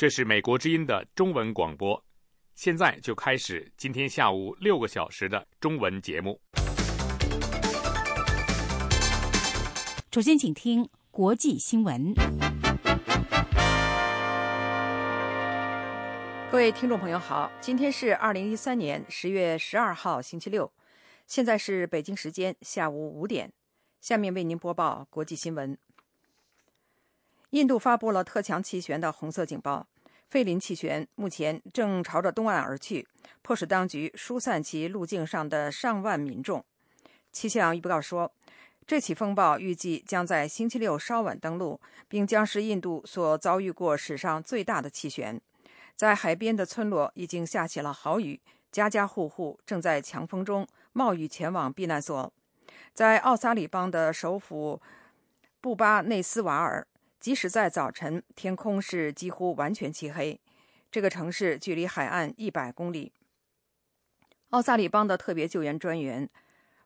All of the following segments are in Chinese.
这是美国之音的中文广播，现在就开始今天下午六个小时的中文节目。首先，请听国际新闻。各位听众朋友好，今天是二零一三年十月十二号，星期六，现在是北京时间下午五点。下面为您播报国际新闻。印度发布了特强气旋的红色警报，费林气旋目前正朝着东岸而去，迫使当局疏散其路径上的上万民众。气象预报说，这起风暴预计将在星期六稍晚登陆，并将是印度所遭遇过史上最大的气旋。在海边的村落已经下起了豪雨，家家户户正在强风中冒雨前往避难所。在奥萨里邦的首府布巴内斯瓦尔。即使在早晨，天空是几乎完全漆黑。这个城市距离海岸一百公里。奥萨里邦的特别救援专员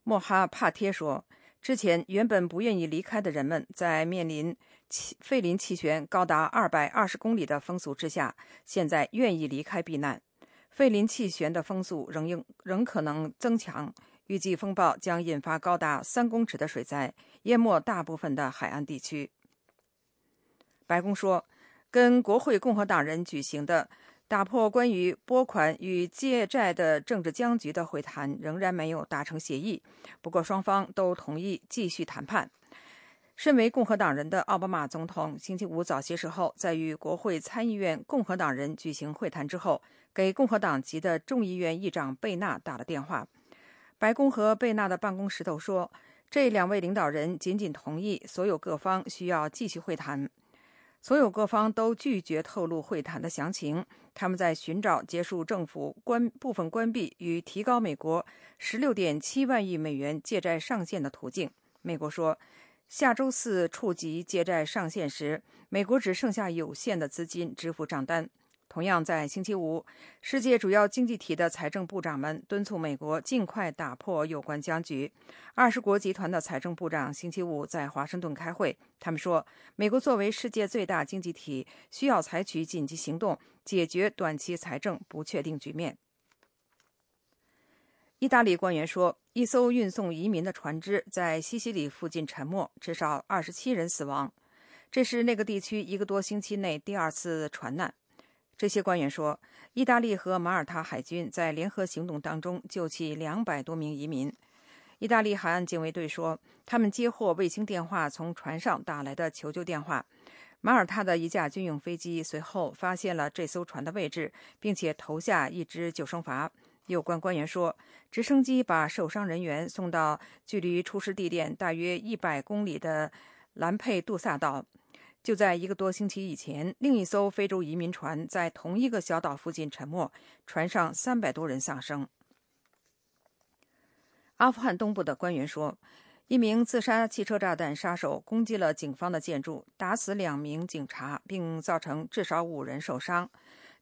莫哈帕贴说：“之前原本不愿意离开的人们，在面临气费林气旋高达二百二十公里的风速之下，现在愿意离开避难。费林气旋的风速仍应仍可能增强，预计风暴将引发高达三公尺的水灾，淹没大部分的海岸地区。”白宫说，跟国会共和党人举行的打破关于拨款与借债的政治僵局的会谈仍然没有达成协议。不过，双方都同意继续谈判。身为共和党人的奥巴马总统，星期五早些时候，在与国会参议院共和党人举行会谈之后，给共和党籍的众议院议长贝纳打了电话。白宫和贝纳的办公室都说，这两位领导人仅仅同意所有各方需要继续会谈。所有各方都拒绝透露会谈的详情。他们在寻找结束政府关部分关闭与提高美国十六点七万亿美元借债上限的途径。美国说，下周四触及借债上限时，美国只剩下有限的资金支付账单。同样在星期五，世界主要经济体的财政部长们敦促美国尽快打破有关僵局。二十国集团的财政部长星期五在华盛顿开会，他们说，美国作为世界最大经济体，需要采取紧急行动，解决短期财政不确定局面。意大利官员说，一艘运送移民的船只在西西里附近沉没，至少二十七人死亡。这是那个地区一个多星期内第二次船难。这些官员说，意大利和马耳他海军在联合行动当中救起两百多名移民。意大利海岸警卫队说，他们接获卫星电话从船上打来的求救电话。马耳他的一架军用飞机随后发现了这艘船的位置，并且投下一支救生筏。有关官员说，直升机把受伤人员送到距离出事地点大约一百公里的兰佩杜萨岛。就在一个多星期以前，另一艘非洲移民船在同一个小岛附近沉没，船上三百多人丧生。阿富汗东部的官员说，一名自杀汽车炸弹杀手攻击了警方的建筑，打死两名警察，并造成至少五人受伤。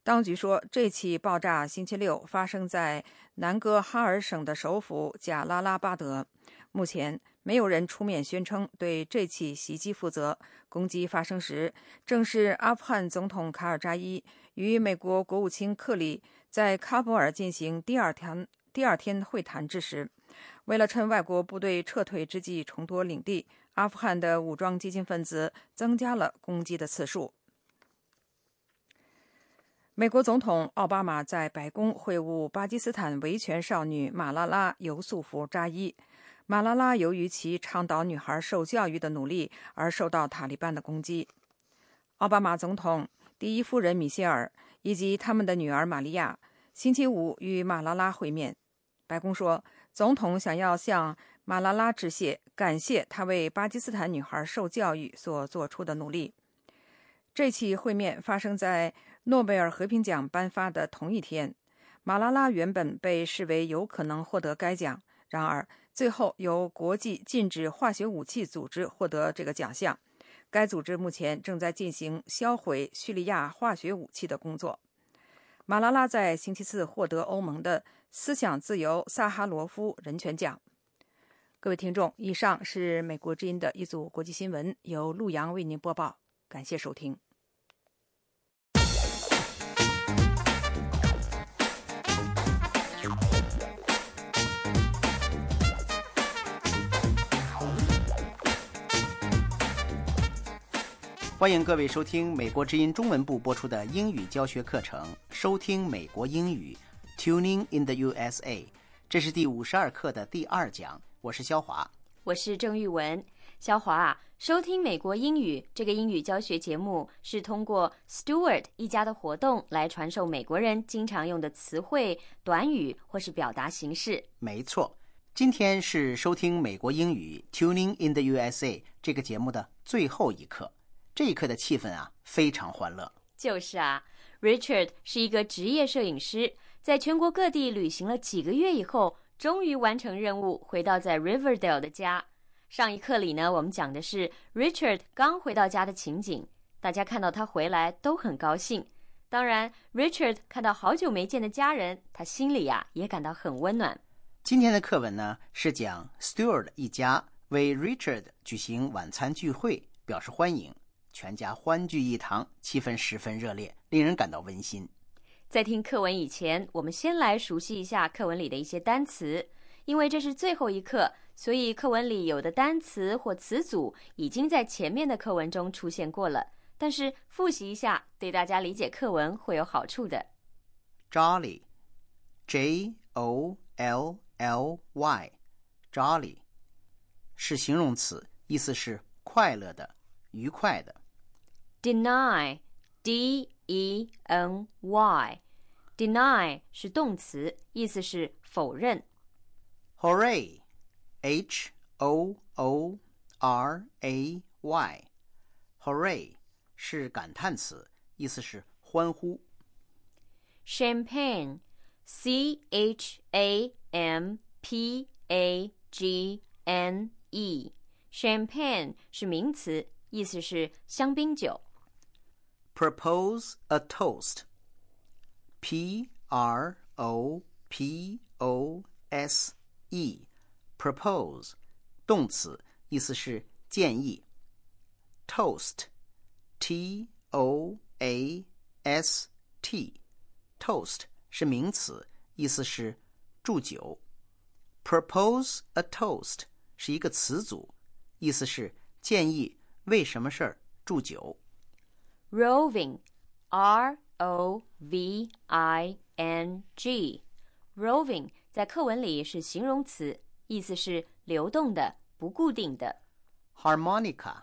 当局说，这起爆炸星期六发生在南哥哈尔省的首府贾拉拉巴德。目前。没有人出面宣称对这起袭击负责。攻击发生时，正是阿富汗总统卡尔扎伊与美国国务卿克里在喀布尔进行第二天第二天会谈之时。为了趁外国部队撤退之际重夺领地，阿富汗的武装激进分子增加了攻击的次数。美国总统奥巴马在白宫会晤巴基斯坦维权少女马拉拉·尤素福扎伊。马拉拉由于其倡导女孩受教育的努力而受到塔利班的攻击。奥巴马总统、第一夫人米歇尔以及他们的女儿玛利亚星期五与马拉拉会面。白宫说，总统想要向马拉拉致谢，感谢她为巴基斯坦女孩受教育所做出的努力。这起会面发生在诺贝尔和平奖颁发的同一天。马拉拉原本被视为有可能获得该奖，然而。最后由国际禁止化学武器组织获得这个奖项。该组织目前正在进行销毁叙利亚化学武器的工作。马拉拉在星期四获得欧盟的思想自由萨哈罗夫人权奖。各位听众，以上是美国之音的一组国际新闻，由陆洋为您播报。感谢收听。欢迎各位收听美国之音中文部播出的英语教学课程，收听美国英语，Tuning in the USA。这是第五十二课的第二讲，我是肖华。我是郑玉文。肖华啊，收听美国英语这个英语教学节目是通过 Stewart 一家的活动来传授美国人经常用的词汇、短语或是表达形式。没错，今天是收听美国英语 Tuning in the USA 这个节目的最后一课。这一刻的气氛啊，非常欢乐。就是啊，Richard 是一个职业摄影师，在全国各地旅行了几个月以后，终于完成任务，回到在 Riverdale 的家。上一课里呢，我们讲的是 Richard 刚回到家的情景。大家看到他回来都很高兴。当然，Richard 看到好久没见的家人，他心里呀也感到很温暖。今天的课文呢是讲 Stewart 一家为 Richard 举行晚餐聚会，表示欢迎，全家欢聚一堂，气氛十分热烈，令人感到温馨。在听课文以前，我们先来熟悉一下课文里的一些单词，因为这是最后一课。所以课文里有的单词或词组已经在前面的课文中出现过了，但是复习一下对大家理解课文会有好处的。Jolly，J O L L Y，Jolly 是形容词，意思是快乐的、愉快的。Deny，D E N Y，Deny 是动词，意思是否认。Hooray！H O O R A Y，Hooray 是感叹词，意思是欢呼。Champagne，C H A M P A G N E，Champagne 是名词，意思是香槟酒。 Propose a toast，P R O P O S E。propose 动词，意思是建议。toast，t o a s t，toast 是名词，意思是祝酒。propose a toast 是一个词组，意思是建议为什么事儿祝酒。 roving，r o v i n g，roving 在课文里是形容词。意思是流动的、不固定的。Harmonica，H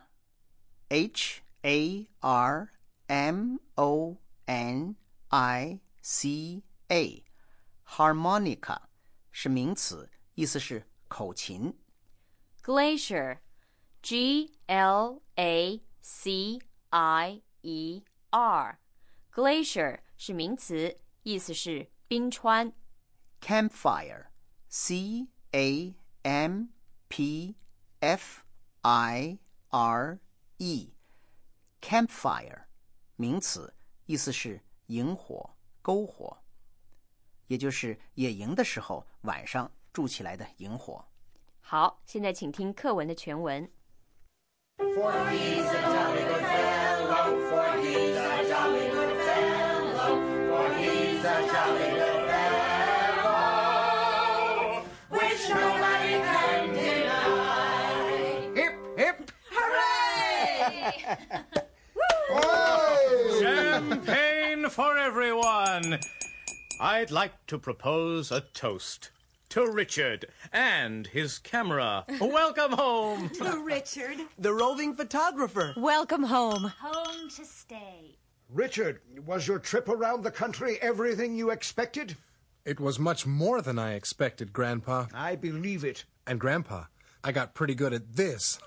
A R M O N I C A，harmonica 是名词，意思是口琴。Glacier，G L A C I E R，glacier 是名词，意思是冰川。Campfire，C A M P F I R E，campfire，名词，意思是萤火、篝火，也就是野营的时候晚上筑起来的萤火。好，现在请听课文的全文。Champagne for everyone! I'd like to propose a toast to Richard and his camera. Welcome home! To Richard. The roving photographer. Welcome home. Home to stay. Richard, was your trip around the country everything you expected? It was much more than I expected, Grandpa. I believe it. And Grandpa, I got pretty good at this.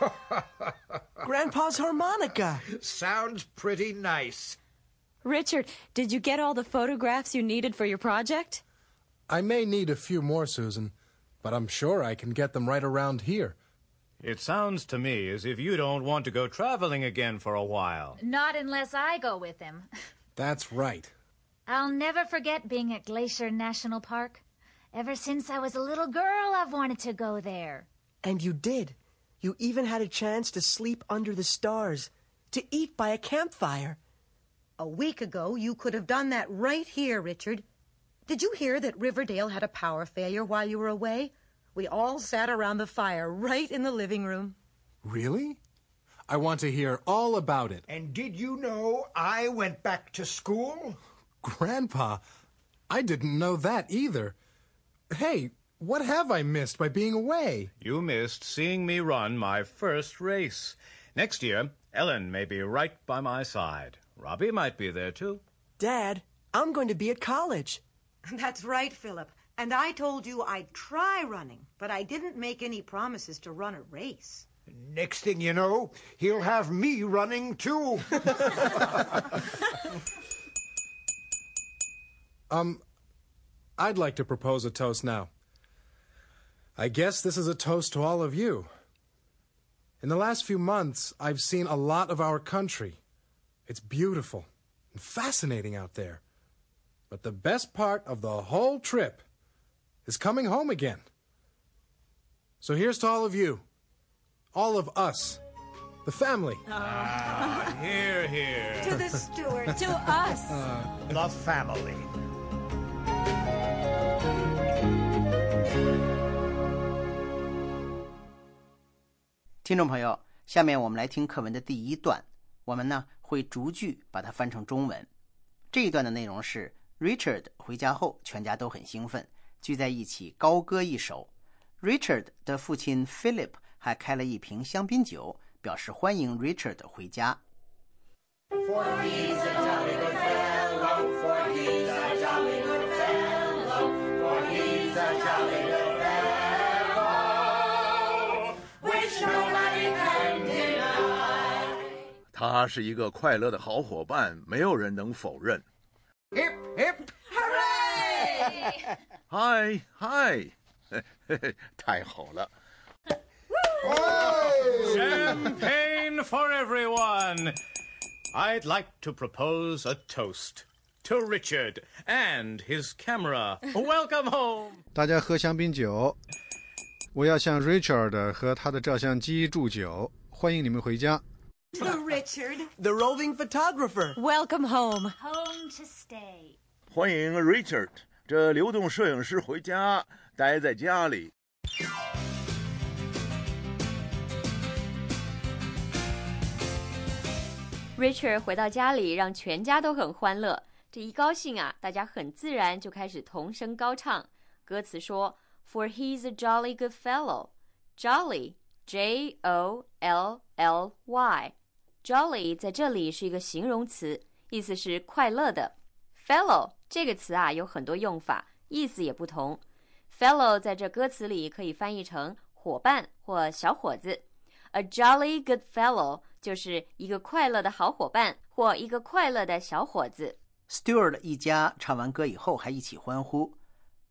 Grandpa's harmonica. Sounds pretty nice. Richard, did you get all the photographs you needed for your project? I may need a few more, Susan, but I'm sure I can get them right around here. It sounds to me as if you don't want to go traveling again for a while. Not unless I go with him. That's right. I'll never forget being at Glacier National Park. Ever since I was a little girl, I've wanted to go there. And you did. You even had a chance to sleep under the stars, to eat by a campfire. A week ago, you could have done that right here, Richard. Did you hear that Riverdale had a power failure while you were away? We all sat around the fire right in the living room. Really? I want to hear all about it. And did you know I went back to school? Grandpa, I didn't know that either. Hey, what have I missed by being away? You missed seeing me run my first race. Next year, Ellen may be right by my side. Robbie might be there too. Dad, I'm going to be at college. That's right, Philip. And I told you I'd try running, but I didn't make any promises to run a race. Next thing you know, he'll have me running too. um, I'd like to propose a toast now. I guess this is a toast to all of you. In the last few months, I've seen a lot of our country. It's beautiful and fascinating out there. But the best part of the whole trip is coming home again. So here's to all of you, all of us, the family. Ah, here, here. To the steward. to us. the family. 听众朋友，下面我们来听课文的第一段。我们呢会逐句把它翻成中文。这一段的内容是：Richard 回家后，全家都很兴奋，聚在一起高歌一首。Richard 的父亲 Philip 还开了一瓶香槟酒，表示欢迎 Richard 回家。For 他是一个快乐的好伙伴，没有人能否认。 Hip, hip. Hooray! 嗨嗨，太好了！ Champagne for everyone! I'd like to propose a toast to Richard and his camera. Welcome home! 大家喝香槟酒。我要向 Richard 和他的照相机祝酒，欢迎你们回家。 To Richard. The roving photographer. Welcome home. Home to stay. 欢迎 Richard，这流动摄影师回家，待在家里。 Richard 回到家里，让全家都很欢乐。这一高兴啊，大家很自然就开始同声高唱。歌词说：“For he's a jolly good fellow.” Jolly, J O L L Y. Jolly 在这里是一个形容词，意思是快乐的。Fellow 这个词啊有很多用法，意思也不同。Fellow 在这歌词里可以翻译成伙伴或小伙子。A jolly good fellow 就是一个快乐的好伙伴或一个快乐的小伙子。Stewart 一家唱完歌以后还一起欢呼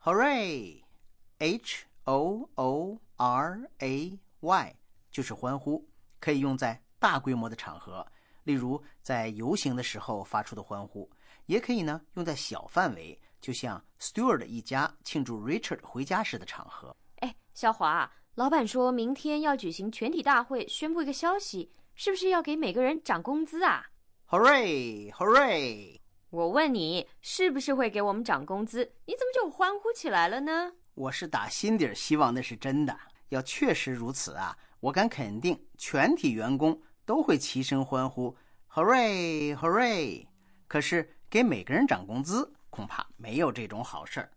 ，Hooray！H O O R A Y 就是欢呼，可以用在大规模的场合，例如在游行的时候发出的欢呼，也可以呢用在小范围，就像 Stewart 一家庆祝 Richard 回家时的场合。哎，小华，老板说明天要举行全体大会，宣布一个消息，是不是要给每个人涨工资啊 Hooray！Hooray！我问你，是不是会给我们涨工资？你怎么就欢呼起来了呢？我是打心底儿希望那是真的。要确实如此啊，我敢肯定，全体员工都会齐声欢呼 “Hooray! Hooray!” 可是给每个人涨工资，恐怕没有这种好事儿，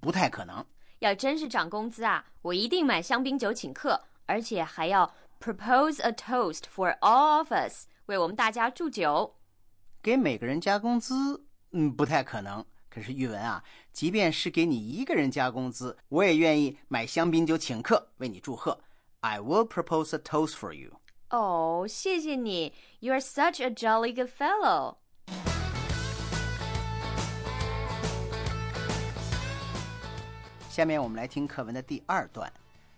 不太可能。要真是涨工资啊，我一定买香槟酒请客，而且还要 propose a toast for all of us，为我们大家祝酒。给每个人加工资，嗯，不太可能。可是玉文啊，即便是给你一个人加工资，我也愿意买香槟酒请客，为你祝贺。I will propose a toast for you。哦，谢谢你，You are such a jolly good fellow。下面我们来听课文的第二段，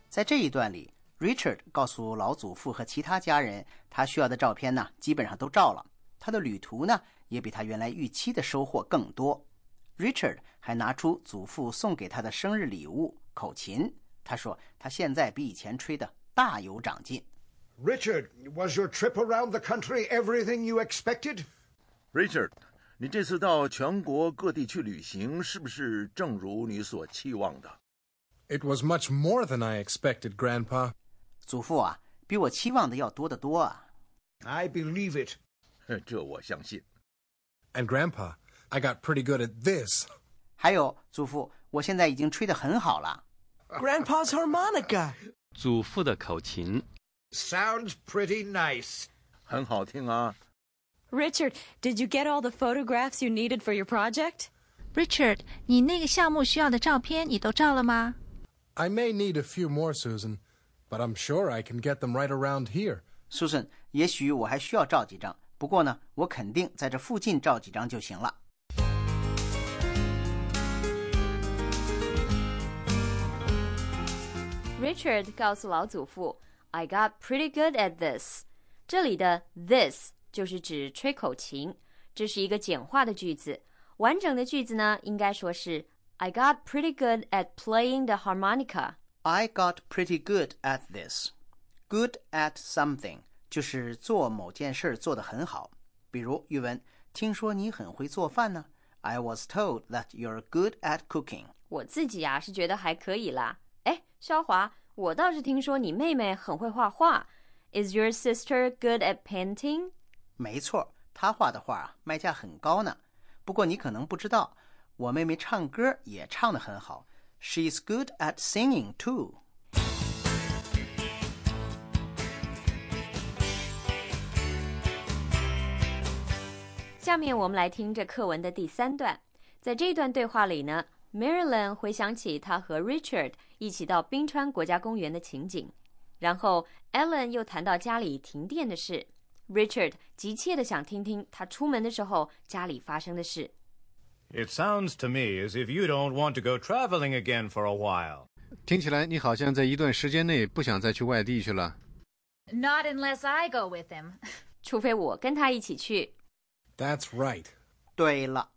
在这一段里，Richard 告诉老祖父和其他家人，他需要的照片呢，基本上都照了。他的旅途呢，也比他原来预期的收获更多。Richard 还拿出祖父送给他的生日礼物——口琴。他说，他现在比以前吹的大有长进。Richard, was your trip around the country everything you expected? Richard，你这次到全国各地去旅行，是不是正如你所期望的？ It was much more than I expected, Grandpa. 祖父啊， 比我期望的要多得多啊。 I believe it. 这我相信。 And Grandpa, I got pretty good at this. 还有，祖父，我现在已经吹得很好了。 Grandpa's harmonica. 祖父的口琴。 Sounds pretty nice. 很好听啊。 Richard, did you get all the photographs you needed for your project? Richard，你那个项目需要的照片你都照了吗？ I may need a few more, Susan, but I'm sure I can get them right around here. Susan，也许我还需要照几张，不过呢，我肯定在这附近照几张就行了。 Richard 告诉老祖父 ：“I got pretty good at this。”这里的 this 就是指吹口琴，这是一个简化的句子。完整的句子呢，应该说是 I got pretty good at playing the harmonica。 I got pretty good at this. Good at something 就是做某件事做得很好。比如语文，听说你很会做饭呢。I was told that you're good at cooking. 我自己呀、是觉得还可以啦。哎，肖华， 我倒是听说你妹妹很会画画。Is your sister good at painting？没错，她画的画啊，卖价很高呢。不过你可能不知道，我妹妹唱歌也唱得很好。She's good at singing too. 下面我们来听这课文的第三段。在这段对话里呢，Marilyn 回想起她和 Richard 一起到冰川国家公园的情景，然后 Ellen 又谈到家里停电的事。Richard 急切地想听听他出门的时候家里发生的事。 It sounds to me as if you don't want to go traveling again for a while. 听起来你好像在一段时间内不想再去外地去了。 Not unless I go with him. 除非我跟他一起去。 That's right. 对了，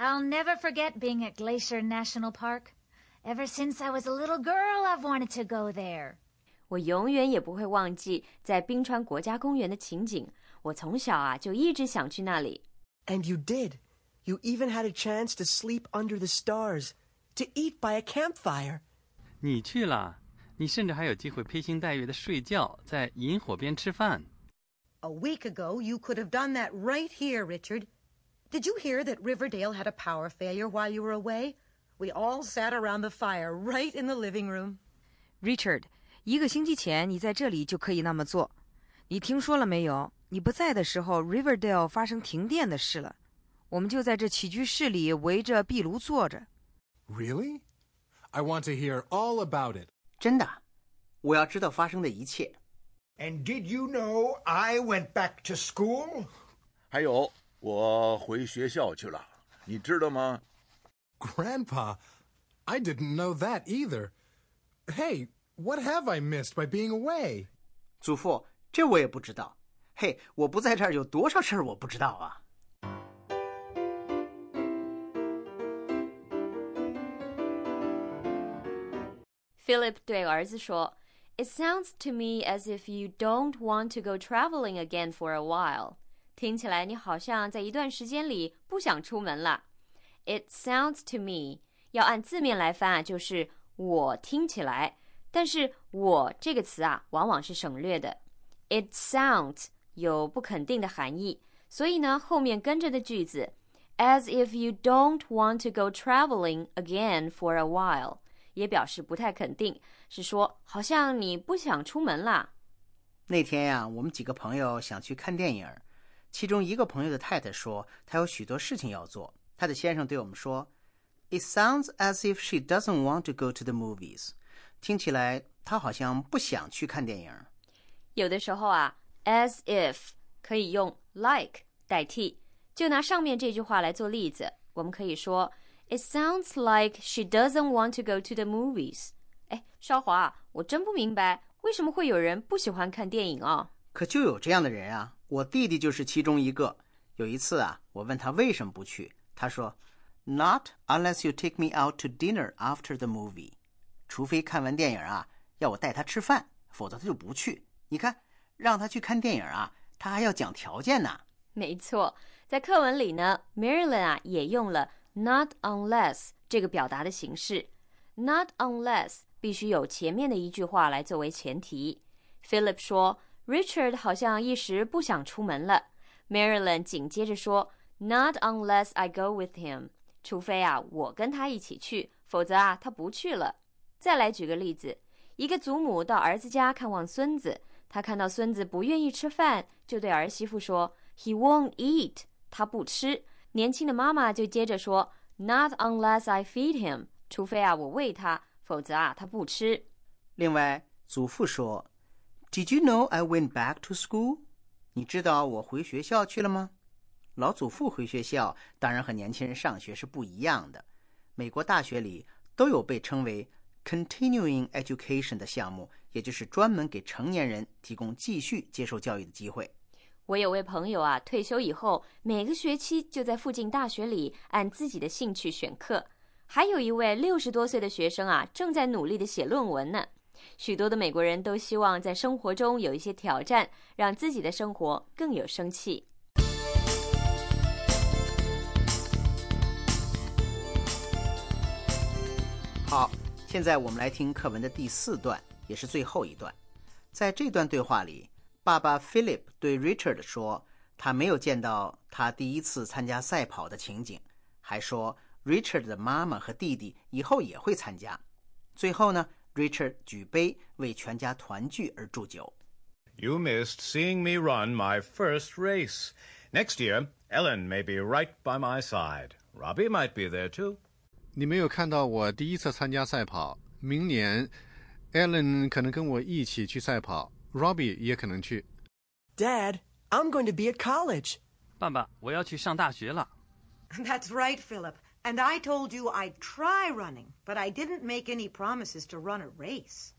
I'll never forget being at Glacier National Park. Ever since I was a little girl, I've wanted to go there. 我永远也不会忘记在冰川国家公园的情景。我从小啊就一直想去那里。 And you did. You even had a chance to sleep under the stars, to eat by a campfire. 你去了，你甚至还有机会披星戴月的睡觉，在萤火边吃饭。 A week ago, you could have done that right here, Richard. Did you hear that Riverdale had a power failure while you were away? We all sat around the fire right in the living room. Richard，一个星期前你在这里就可以那么做。你听说了没有？你不在的时候，Riverdale 发生停电的事了。我们就在这起居室里围着壁炉坐着。 Really? I want to hear all about it. 真的，我要知道发生的一切。 And did you know I went back to school? 还有， 我回学校去了，你知道吗？ Grandpa, I didn't know that either. Hey, what have I missed by being away? 祖父，这我也不知道。嘿，我不在这儿有多少事儿我不知道啊！ Philip 对儿子说：“It sounds to me as if you don't want to go traveling again for a while。” 听起来你好像在一段时间里不想出门了。It sounds to me 要按字面来翻啊，就是我听起来。但是我这个词啊，往往是省略的。It sounds 有不肯定的含义，所以呢，后面跟着的句子，as if you don't want to go traveling again for a while，也表示不太肯定，是说好像你不想出门啦。那天呀、我们几个朋友想去看电影，其中一个朋友的太太说她有许多事情要做。她的先生对我们说：“It sounds as if she doesn't want to go to the movies。”听起来她好像不想去看电影。有的时候啊，as if 可以用 like 代替。就拿上面这句话来做例子，我们可以说：“It sounds like she doesn't want to go to the movies。”哎，少华，我真不明白为什么会有人不喜欢看电影啊？可就有这样的人啊，我弟弟就是其中一个。有一次啊，我问他为什么不去，他说：“Not unless you take me out to dinner after the movie。”除非看完电影啊，要我带他吃饭，否则他就不去。你看，让他去看电影啊，他还要讲条件呢。没错，在课文里呢，Marilyn 啊也用了 not unless 这个表达的形式。Not unless 必须有前面的一句话来作为前提。Philip 说：“Richard 好像一时不想出门了。”Marilyn 紧接着说：“Not unless I go with him。”除非啊，我跟他一起去，否则啊，他不去了。再来举个例子，一个祖母到儿子家看望孙子，他看到孙子不愿意吃饭，就对儿媳妇说：“He won't eat。”他不吃。年轻的妈妈就接着说：“Not unless I feed him。”除非啊，我喂他，否则啊，他不吃。另外，祖父说：“Did you know I went back to school？” 你知道我回学校去了吗？老祖父回学校，当然和年轻人上学是不一样的。美国大学里都有被称为 continuing education 的项目，也就是专门给成年人提供继续接受教育的机会。我有位朋友啊，退休以后每个学期就在附近大学里按自己的兴趣选课。还有一位六十多岁的学生啊，正在努力的写论文呢。许多的美国人都希望在生活中有一些挑战，让自己的生活更有生气。好，现在我们来听课文的第四段，也是最后一段。在这段对话里，爸爸 Philip 对 Richard 说，他没有见到他第一次参加赛跑的情景，还说 Richard 的妈妈和弟弟以后也会参加。最后呢 ，Richard 举杯为全家团聚而祝酒。You missed seeing me run my first race. Next year, Ellen may be right by my side. Robbie might be there too. 你没有看到我第一次参加赛跑。明年，Ellen 可能跟我一起去赛跑，Robbie 也可能去。Dad, I'm going to be at college. 爸爸，我要去上大学了。That's right, Philip. And I told you I'd try running, but I didn't make any promises to run a race.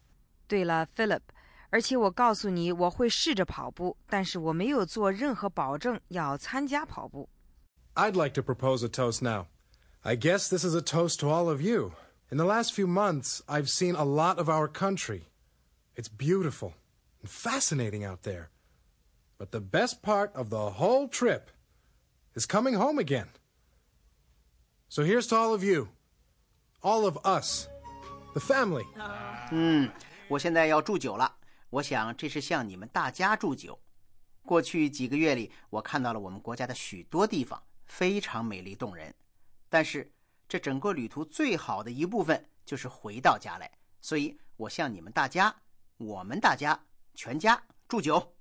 对了，Philip，而且我告诉你我会试着跑步，但是我没有做任何保证要参加跑步。I'd like to propose a toast now. I guess this is a toast to all of you. In the last few months, I've seen a lot of our country. It's beautiful and fascinating out there. But the best part of the whole trip is coming home again. So here's to all of you, all of us, the family. 嗯，我现在要祝酒了。我想这是向你们大家祝酒。过去几个月里，我看到了我们国家的许多地方，非常美丽动人。但是，这整个旅途最好的一部分就是回到家来，所以我向你们大家，我们大家全家祝酒。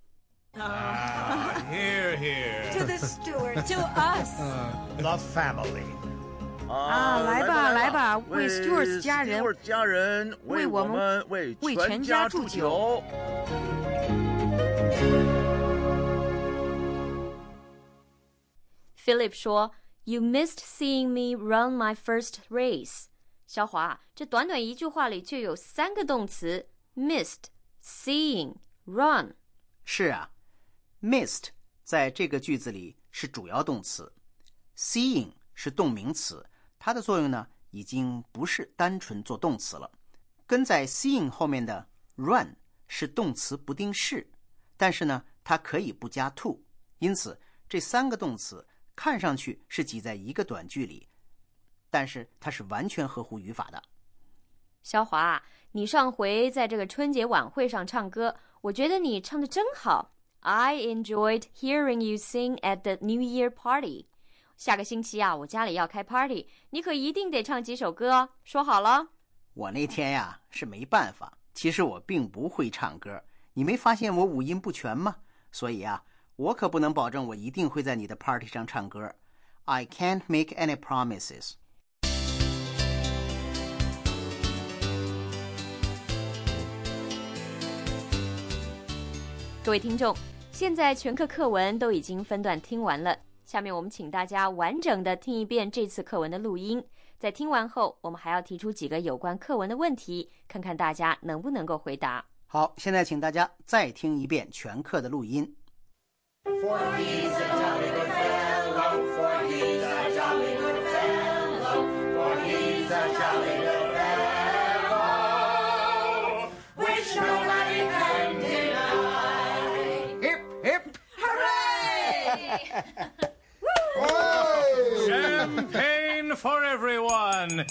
Here, here. To the steward. To us. The family. 啊来吧来吧为 Stewart 家人家人为我我们们为为全全家祝祝酒。Philip 说：“You missed seeing me run my first race。”肖华，这短短一句话里就有三个动词：missed、seeing、run。是啊，missed 在这个句子里是主要动词，seeing 是动名词，它的作用呢已经不是单纯做动词了。跟在 seeing 后面的 run 是动词不定式，但是呢它可以不加 to，因此这三个动词看上去是挤在一个短句里，但是它是完全合乎语法的。小华，你上回在这个春节晚会上唱歌，我觉得你唱的真好。I enjoyed hearing you sing at the New Year party。下个星期啊，我家里要开 party，你可一定得唱几首歌哦，说好了。我那天呀是没办法，其实我并不会唱歌，你没发现我五音不全吗？所以啊，我可不能保证我一定会在你的 party 上唱歌。I can't make any promises。各位听众，现在全课课文都已经分段听完了，下面我们请大家完整的听一遍这次课文的录音。在听完后，我们还要提出几个有关课文的问题，看看大家能不能够回答。好，现在请大家再听一遍全课的录音。For he's a jolly good fellow, for he's a jolly good fellow, for he's a jolly good fellow, which nobody can deny. Hip, hip. Hooray! Champagne for everyone.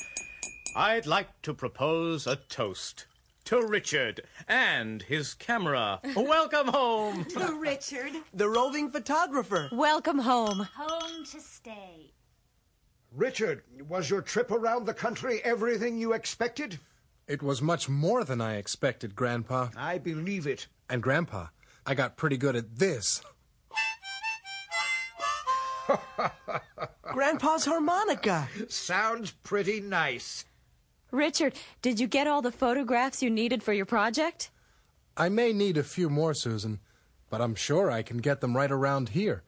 I'd like to propose a toast to Richard and his camera. Welcome home. To Richard. The roving photographer. Welcome home. Home to stay. Richard, was your trip around the country everything you expected? It was much more than I expected, Grandpa. I believe it. And Grandpa, I got pretty good at this. Grandpa's harmonica. Sounds pretty nice. Richard, did you get all the photographs you needed for your project? I may need a few more, Susan, but I'm sure I can get them right around here.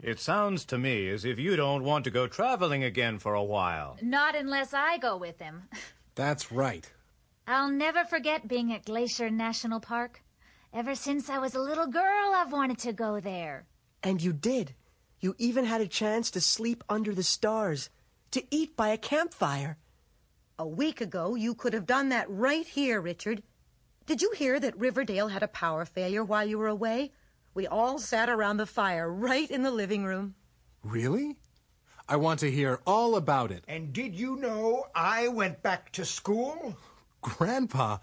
It sounds to me as if you don't want to go traveling again for a while. Not unless I go with him. That's right. I'll never forget being at Glacier National Park. Ever since I was a little girl, I've wanted to go there. And you did. You even had a chance to sleep under the stars, to eat by a campfire. A week ago, you could have done that right here, Richard. Did you hear that Riverdale had a power failure while you were away? We all sat around the fire right in the living room. Really? I want to hear all about it. And did you know I went back to school? Grandpa,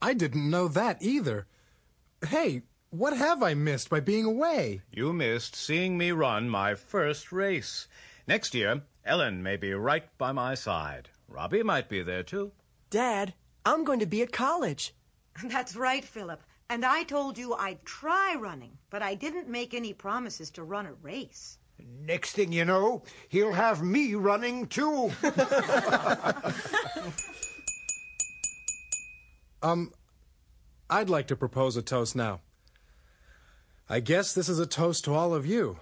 I didn't know that either. Hey, what have I missed by being away? You missed seeing me run my first race. Next year, Ellen may be right by my side. Robbie might be there too. Dad, I'm going to be at college. That's right, Philip. And I told you I'd try running, but I didn't make any promises to run a race. Next thing you know, he'll have me running too. um, I'd like to propose a toast now. I guess this is a toast to all of you.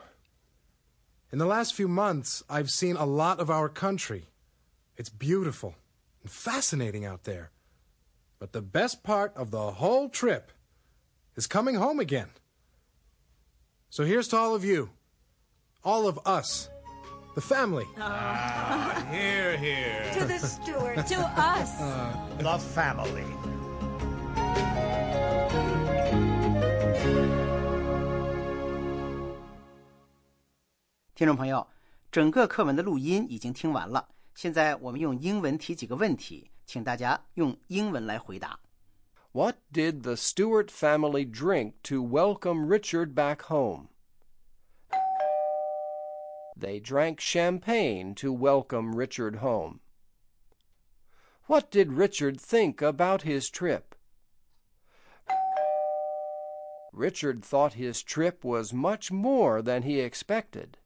In the last few months, I've seen a lot of our country. It's beautiful and fascinating out there. But the best part of the whole trip is coming home again. So here's to all of you, all of us, the family. Ah, here, here. To the steward. to us. the family. 听众朋友，整个课文的录音已经听完了，现在我们用英文提几个问题，请大家用英文来回答。 What did the Stewart family drink to welcome Richard back home? They drank champagne to welcome Richard home. What did Richard think about his trip? Richard thought his trip was much more than he expected.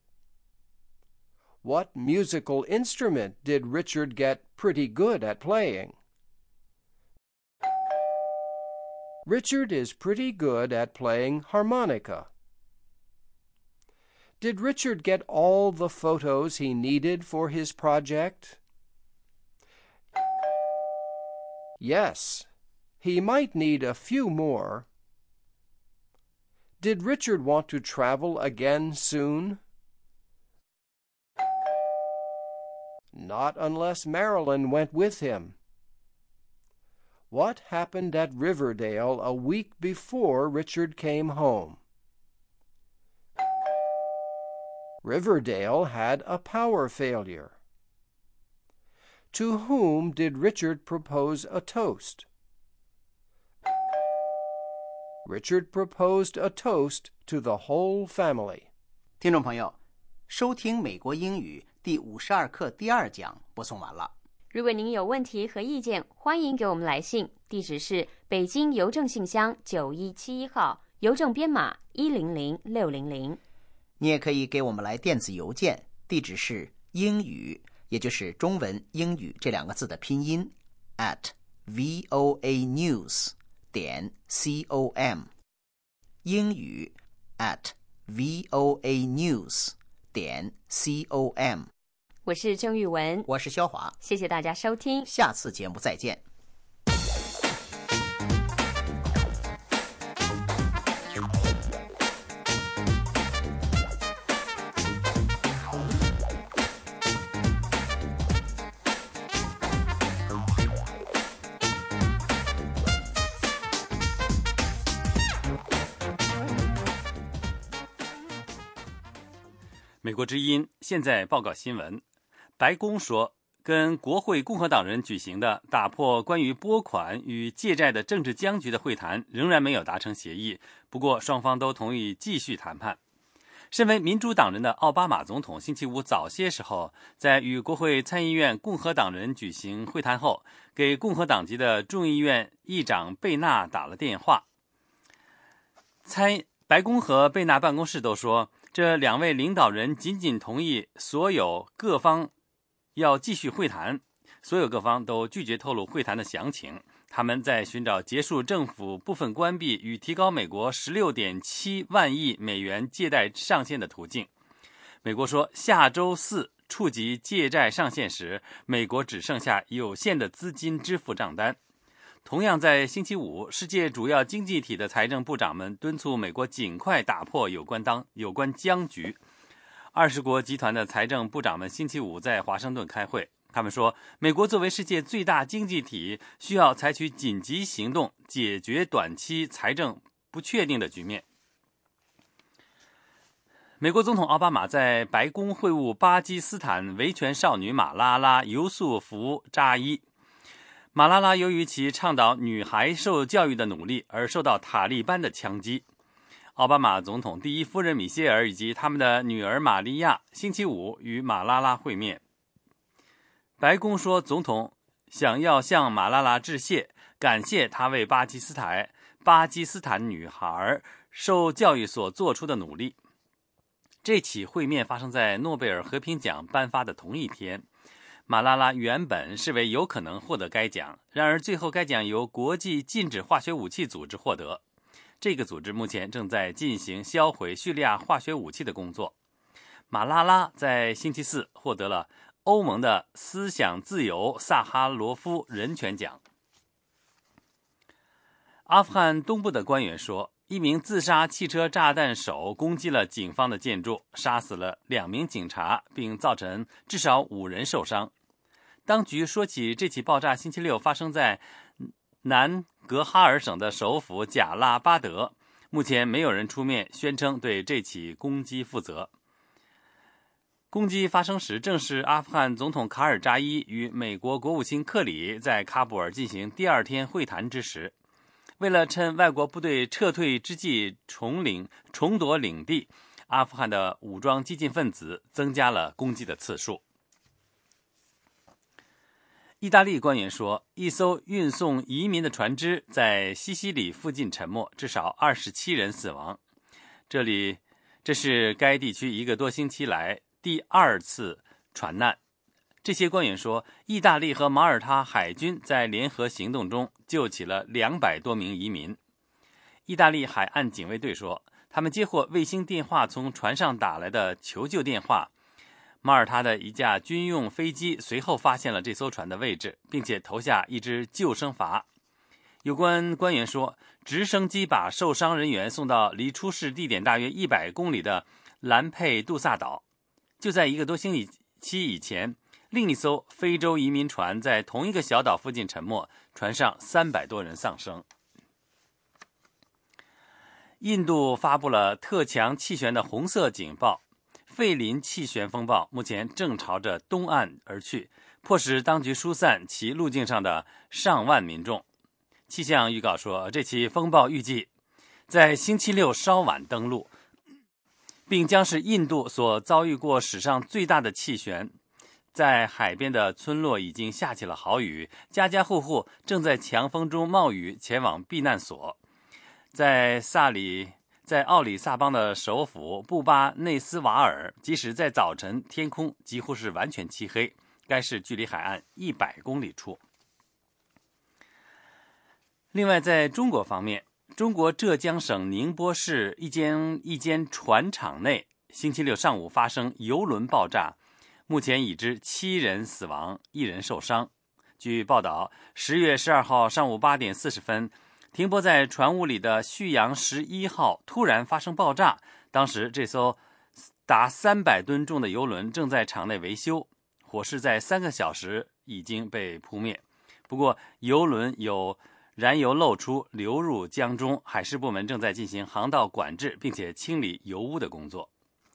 What musical instrument did Richard get pretty good at playing? Richard is pretty good at playing harmonica. Did Richard get all the photos he needed for his project? Yes, he might need a few more. Did Richard want to travel again soon? Not unless Marilyn went with him. What happened at Riverdale a week before Richard came home? Riverdale had a power failure. To whom did Richard propose a toast? Richard proposed a toast to the whole family. 听众朋友，收听美国英语 第五十二课第二讲播送完了。如果您有问题和意见，欢迎给我们来信，地址是北京邮政信箱九一七一号，邮政编码一零零六零零。你也可以给我们来电子邮件，地址是英语，也就是中文“英语”这两个字的拼音 at v o a news 点 c o m，英语 at v o a news 点 c o m。我是郑玉文，我是肖华，谢谢大家收听，下次节目再见。美国之音现在报告新闻：白宫说，跟国会共和党人举行的打破关于拨款与借债的政治僵局的会谈仍然没有达成协议。不过，双方都同意继续谈判。身为民主党人的奥巴马总统，星期五早些时候，在与国会参议院共和党人举行会谈后，给共和党籍的众议院议长贝纳打了电话。参白宫和贝纳办公室都说，这两位领导人仅仅同意所有各方要继续会谈，所有各方都拒绝透露会谈的详情。他们在寻找结束政府部分关闭与提高美国十六点七万亿美元借贷上限的途径。美国说，下周四触及借债上限时，美国只剩下有限的资金支付账单。同样在星期五，世界主要经济体的财政部长们敦促美国尽快打破有关当有关僵局。二十国集团的财政部长们星期五在华盛顿开会。他们说，美国作为世界最大经济体，需要采取紧急行动，解决短期财政不确定的局面。美国总统奥巴马在白宫会晤巴基斯坦维权少女马拉拉·尤素福扎伊。马拉拉由于其倡导女孩受教育的努力而受到塔利班的枪击。奥巴马总统第一夫人米歇尔以及他们的女儿玛利亚星期五与马拉拉会面。白宫说，总统想要向马拉拉致谢，感谢她为巴基斯坦巴基斯坦女孩受教育所做出的努力。这起会面发生在诺贝尔和平奖颁发的同一天。马拉拉原本视为有可能获得该奖，然而最后该奖由国际禁止化学武器组织获得。这个组织目前正在进行销毁叙利亚化学武器的工作。马拉拉在星期四获得了。欧盟的思想自由萨哈罗夫人权奖。阿富汗东部的官员说，一名自杀汽车炸弹手攻击了警方的建筑，杀死了两名警察，并造成至少五人受伤。当局说起这起爆炸，星期六发生在南格哈尔省的首府贾拉巴德。目前没有人出面宣称对这起攻击负责。攻击发生时，正是阿富汗总统卡尔扎伊与美国国务卿克里在喀布尔进行第二天会谈之时。为了趁外国部队撤退之际重领重夺领地，阿富汗的武装激进分子增加了攻击的次数。意大利官员说，一艘运送移民的船只在西西里附近沉没，至少二十七人死亡。这里，这是该地区一个多星期来。第二次船难，这些官员说，意大利和马耳他海军在联合行动中救起了两百多名移民。意大利海岸警卫队说，他们接获卫星电话从船上打来的求救电话。马耳他的一架军用飞机随后发现了这艘船的位置，并且投下一只救生筏。有关官员说，直升机把受伤人员送到离出事地点大约一百公里的兰佩杜萨岛。就在一个多星期以前，另一艘非洲移民船在同一个小岛附近沉没，船上三百多人丧生。印度发布了特强气旋的红色警报，费林气旋风暴目前正朝着东岸而去，迫使当局疏散其路径上的上万民众。气象预告说，这起风暴预计在星期六稍晚登陆。并将是印度所遭遇过史上最大的气旋，在海边的村落已经下起了豪雨，家家户户正在强风中冒雨前往避难所。在萨里，在奥里萨邦的首府布巴内斯瓦尔，即使在早晨，天空几乎是完全漆黑。该市距离海岸一百公里处。另外，在中国方面。中国浙江省宁波市一间一间船厂内，星期六上午发生油轮爆炸，目前已知七人死亡，一人受伤。据报道，十月十二号上午八点四十分，停泊在船坞里的旭阳十一号突然发生爆炸。当时，这艘达三百吨重的油轮正在厂内维修，火势在三个小时已经被扑灭。不过，油轮有。燃油漏出流入江中，海事部门正在进行航道管制，并且清理油污的工作。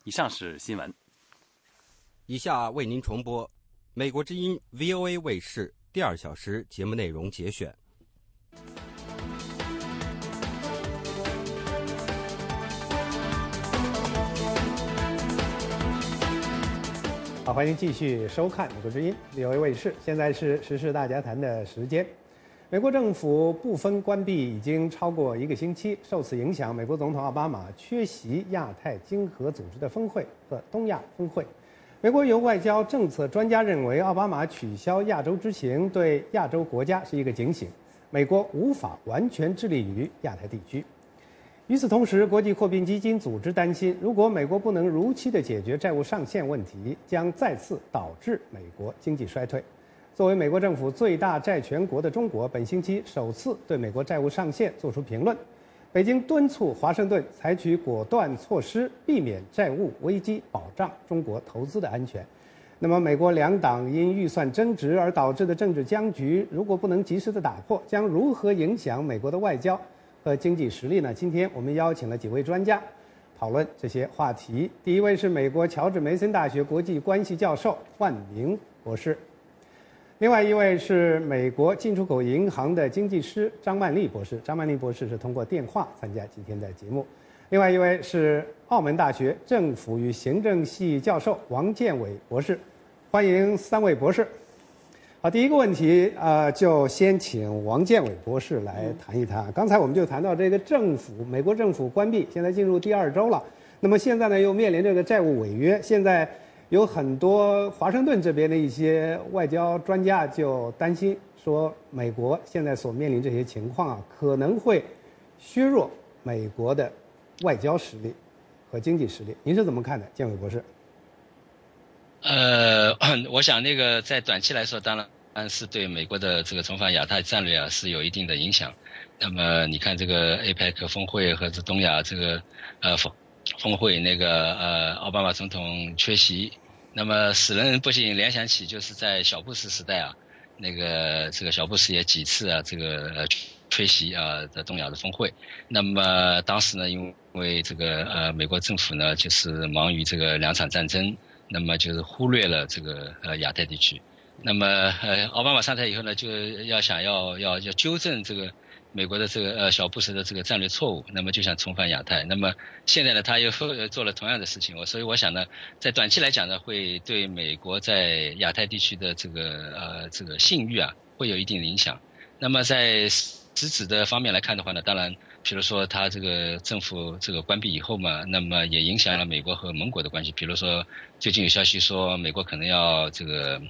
以上是新闻。以下为您重播美国之音 VOA 卫视第二小时节目内容节选。欢迎继续收看美国之音 VOA 卫视。现在是时事大家谈的时间。美国政府部分关闭已经超过一个星期，受此影响，美国总统奥巴马缺席亚太经合组织的峰会和东亚峰会。美国有外交政策专家认为，奥巴马取消亚洲之行对亚洲国家是一个警醒，美国无法完全致力于亚太地区。与此同时，国际货币基金组织担心，如果美国不能如期的解决债务上限问题，将再次导致美国经济衰退。作为美国政府最大债权国的中国，本星期首次对美国债务上限作出评论。北京敦促华盛顿采取果断措施，避免债务危机，保障中国投资的安全。那么，美国两党因预算争执而导致的政治僵局，如果不能及时的打破，将如何影响美国的外交和经济实力呢？今天我们邀请了几位专家讨论这些话题。第一位是美国乔治梅森大学国际关系教授万明博士。另外一位是美国进出口银行的经济师张曼丽博士，张曼丽博士是通过电话参加今天的节目。另外一位是澳门大学政府与行政系教授王建伟博士，欢迎三位博士。好，第一个问题啊，就先请王建伟博士来谈一谈。刚才我们就谈到这个政府，美国政府关闭，现在进入第二周了。那么现在呢，又面临这个债务违约，现在。有很多华盛顿这边的一些外交专家就担心说，美国现在所面临这些情况啊，可能会削弱美国的外交实力和经济实力。您是怎么看的，建伟博士？呃，我想那个在短期来说，当然是对美国的这个重返亚太战略啊是有一定的影响。那么你看这个 APEC 峰会和这东亚这个呃峰峰会，那个呃奥巴马总统缺席。那么使人不禁联想起，就是在小布什时代啊，那个这个小布什也几次啊，这个缺席啊在东亚的峰会。那么当时呢，因为这个呃美国政府呢，就是忙于这个两场战争，那么就是忽略了这个呃亚太地区。那么呃奥巴马上台以后呢，就要想要要要纠正这个。美国的这个呃小布什的这个战略错误，那么就想重返亚太。那么现在呢，他又做了同样的事情。我所以我想呢，在短期来讲呢，会对美国在亚太地区的这个呃这个信誉啊，会有一定的影响。那么在实质的方面来看的话呢，当然，比如说他这个政府这个关闭以后嘛，那么也影响了美国和盟国的关系。比如说最近有消息说，美国可能要这个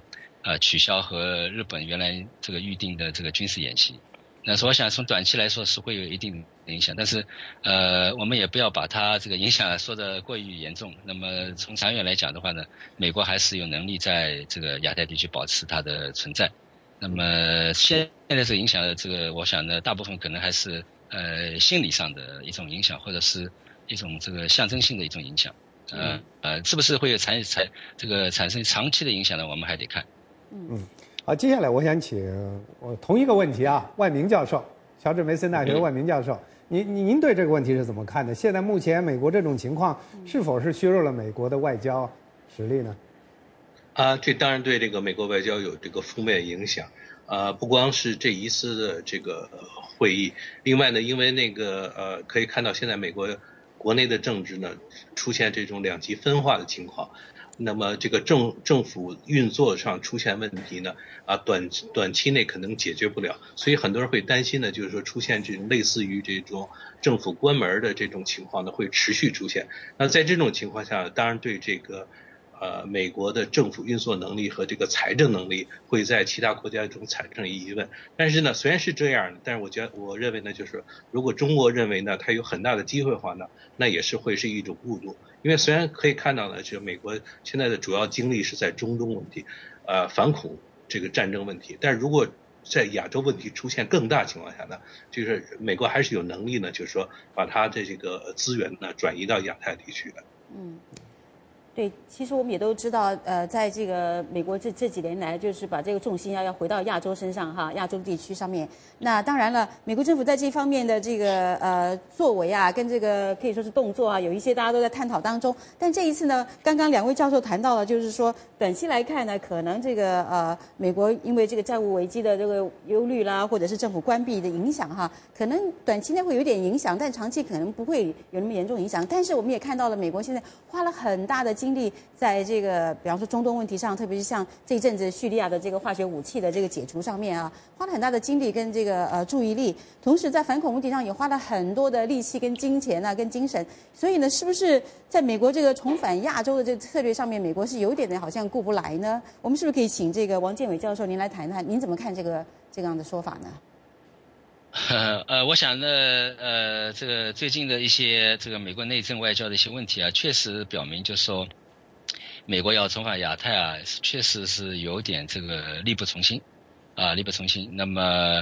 呃取消和日本原来这个预定的这个军事演习。那是我想从短期来说是会有一定影响，但是，呃，我们也不要把它这个影响说的过于严重。那么从长远来讲的话呢，美国还是有能力在这个亚太地区保持它的存在。那么现现在这个影响的这个，我想呢，大部分可能还是呃心理上的一种影响，或者是一种这个象征性的一种影响。呃呃，是不是会有产产这个产生长期的影响呢？我们还得看。嗯。好，接下来我想请我同一个问题啊，万明教授，乔治梅森大学万明教授，您您对这个问题是怎么看的？现在目前美国这种情况是否是削弱了美国的外交实力呢？啊，这当然对这个美国外交有这个负面影响。呃，不光是这一次的这个会议，另外呢，因为那个呃，可以看到现在美国国内的政治呢出现这种两极分化的情况。那么这个政政府运作上出现问题呢，啊，短短期内可能解决不了，所以很多人会担心呢，就是说出现这种类似于这种政府关门的这种情况呢，会持续出现。那在这种情况下，当然对这个，呃，美国的政府运作能力和这个财政能力会在其他国家中产生疑问。但是呢，虽然是这样，但是我觉得我认为呢，就是如果中国认为呢，它有很大的机会的话呢，那也是会是一种误读。因为虽然可以看到呢，就是美国现在的主要精力是在中东问题，呃，反恐这个战争问题，但如果在亚洲问题出现更大情况下呢，就是美国还是有能力呢，就是说把它的这个资源呢转移到亚太地区的。嗯，对，其实我们也都知道，呃，在这个美国这这几年来，就是把这个重心要要回到亚洲身上哈，亚洲地区上面。那当然了，美国政府在这方面的这个呃作为啊，跟这个可以说是动作啊，有一些大家都在探讨当中。但这一次呢，刚刚两位教授谈到了，就是说短期来看呢，可能这个呃美国因为这个债务危机的这个忧虑啦，或者是政府关闭的影响哈，可能短期内会有点影响，但长期可能不会有那么严重影响。但是我们也看到了，美国现在花了很大的。精力在这个，比方说中东问题上，特别是像这一阵子叙利亚的这个化学武器的这个解除上面啊，花了很大的精力跟这个呃注意力。同时在反恐问题上也花了很多的力气跟金钱啊，跟精神。所以呢，是不是在美国这个重返亚洲的这个策略上面，美国是有点的好像顾不来呢？我们是不是可以请这个王建伟教授您来谈谈，您怎么看这个这样的说法呢？呃，我想呢，呃，这个最近的一些这个美国内政外交的一些问题啊，确实表明，就是说美国要重返亚太啊，确实是有点这个力不从心，啊，力不从心。那么，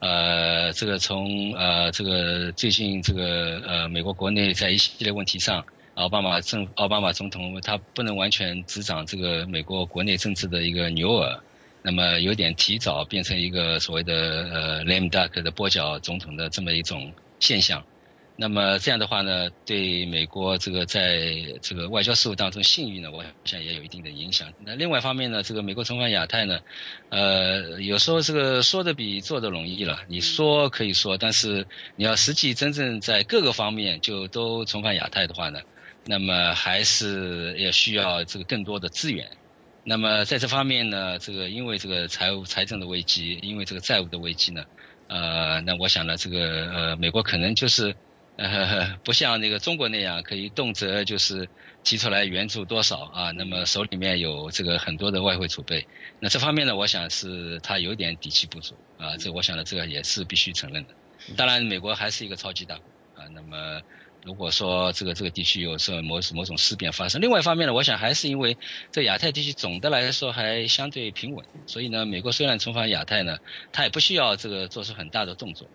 呃，这个从呃这个最近这个呃美国国内在一系列问题上，奥巴马政奥巴马总统他不能完全执掌这个美国国内政治的一个牛耳。那么有点提早变成一个所谓的呃 lame duck 的跛脚总统的这么一种现象，那么这样的话呢，对美国这个在这个外交事务当中信誉呢，我想也有一定的影响。那另外一方面呢，这个美国重返亚太呢，呃，有时候这个说的比做的容易了。你说可以说，但是你要实际真正在各个方面就都重返亚太的话呢，那么还是要需要这个更多的资源。那么在这方面呢，这个因为这个财务财政的危机，因为这个债务的危机呢，呃，那我想呢，这个呃，美国可能就是呃，不像那个中国那样，可以动辄就是提出来援助多少啊，那么手里面有这个很多的外汇储备，那这方面呢，我想是他有点底气不足啊，这我想呢，这个也是必须承认的。当然，美国还是一个超级大国啊，那么。如果说这个这个地区有什么某某种事变发生，另外一方面呢，我想还是因为这亚太地区总的来说还相对平稳，所以呢，美国虽然重返亚太呢，它也不需要这个做出很大的动作。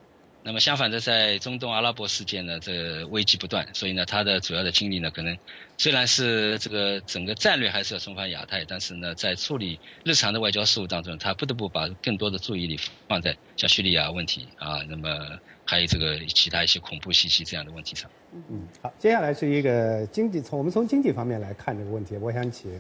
那么相反的，在中东阿拉伯事件呢，这个危机不断，所以呢，它的主要的精力呢，可能虽然是这个整个战略还是要重返亚太，但是呢，在处理日常的外交事务当中，它不得不把更多的注意力放在像叙利亚问题啊，那么还有这个其他一些恐怖袭击这样的问题上。嗯，好，接下来是一个经济，从我们从经济方面来看这个问题，我想请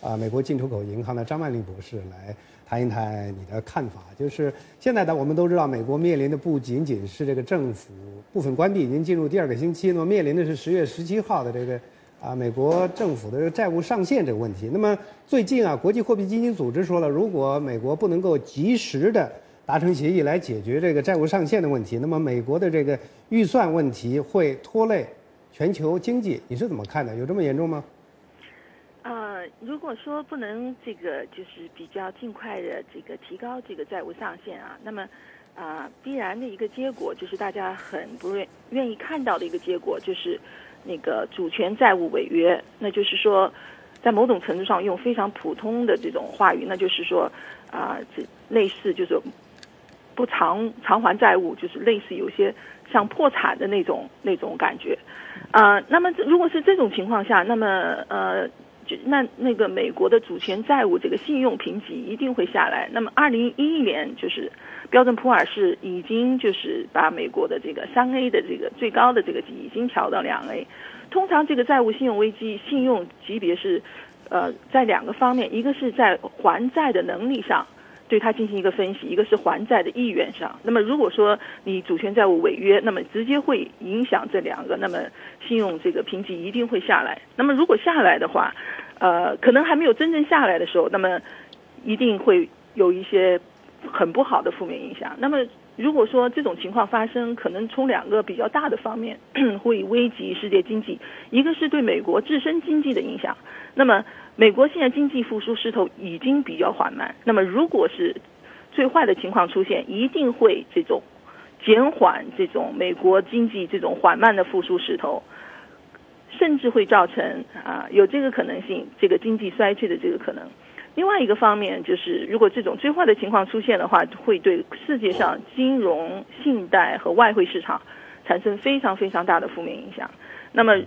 啊美国进出口银行的张曼丽博士来谈一谈你的看法。就是现在的我们都知道，美国面临的不仅仅是这个政府部分关闭，已经进入第二个星期，那么面临的是十月十七号的这个啊美国政府的债务上限这个问题。那么最近啊，国际货币基金组织说了，如果美国不能够及时的达成协议来解决这个债务上限的问题，那么美国的这个预算问题会拖累全球经济。你是怎么看的？有这么严重吗？呃，如果说不能这个就是比较尽快的这个提高这个债务上限啊，那么啊必然的一个结果就是大家很不愿愿意看到的一个结果就是那个主权债务违约。那就是说，在某种程度上用非常普通的这种话语，那就是说啊，这类似就是。不偿偿还债务，就是类似有些像破产的那种那种感觉，啊，那么如果是这种情况下，那么呃，就那那个美国的主权债务这个信用评级一定会下来。那么二零一一年就是标准普尔是已经就是把美国的这个三 A 的这个最高的这个级已经调到两 A。通常这个债务信用危机信用级别是呃在两个方面，一个是在还债的能力上。对它进行一个分析，一个是还债的意愿上。那么如果说你主权债务违约，那么直接会影响这两个，那么信用这个评级一定会下来。那么如果下来的话，呃，可能还没有真正下来的时候，那么一定会有一些很不好的负面影响。那么如果说这种情况发生，可能从两个比较大的方面 会危及世界经济，一个是对美国自身经济的影响。那么美国现在经济复苏势头已经比较缓慢，那么如果是最坏的情况出现，一定会这种减缓这种美国经济这种缓慢的复苏势头，甚至会造成啊有这个可能性，这个经济衰退的这个可能。另外一个方面就是，如果这种最坏的情况出现的话，会对世界上金融、信贷和外汇市场产生非常非常大的负面影响。那么，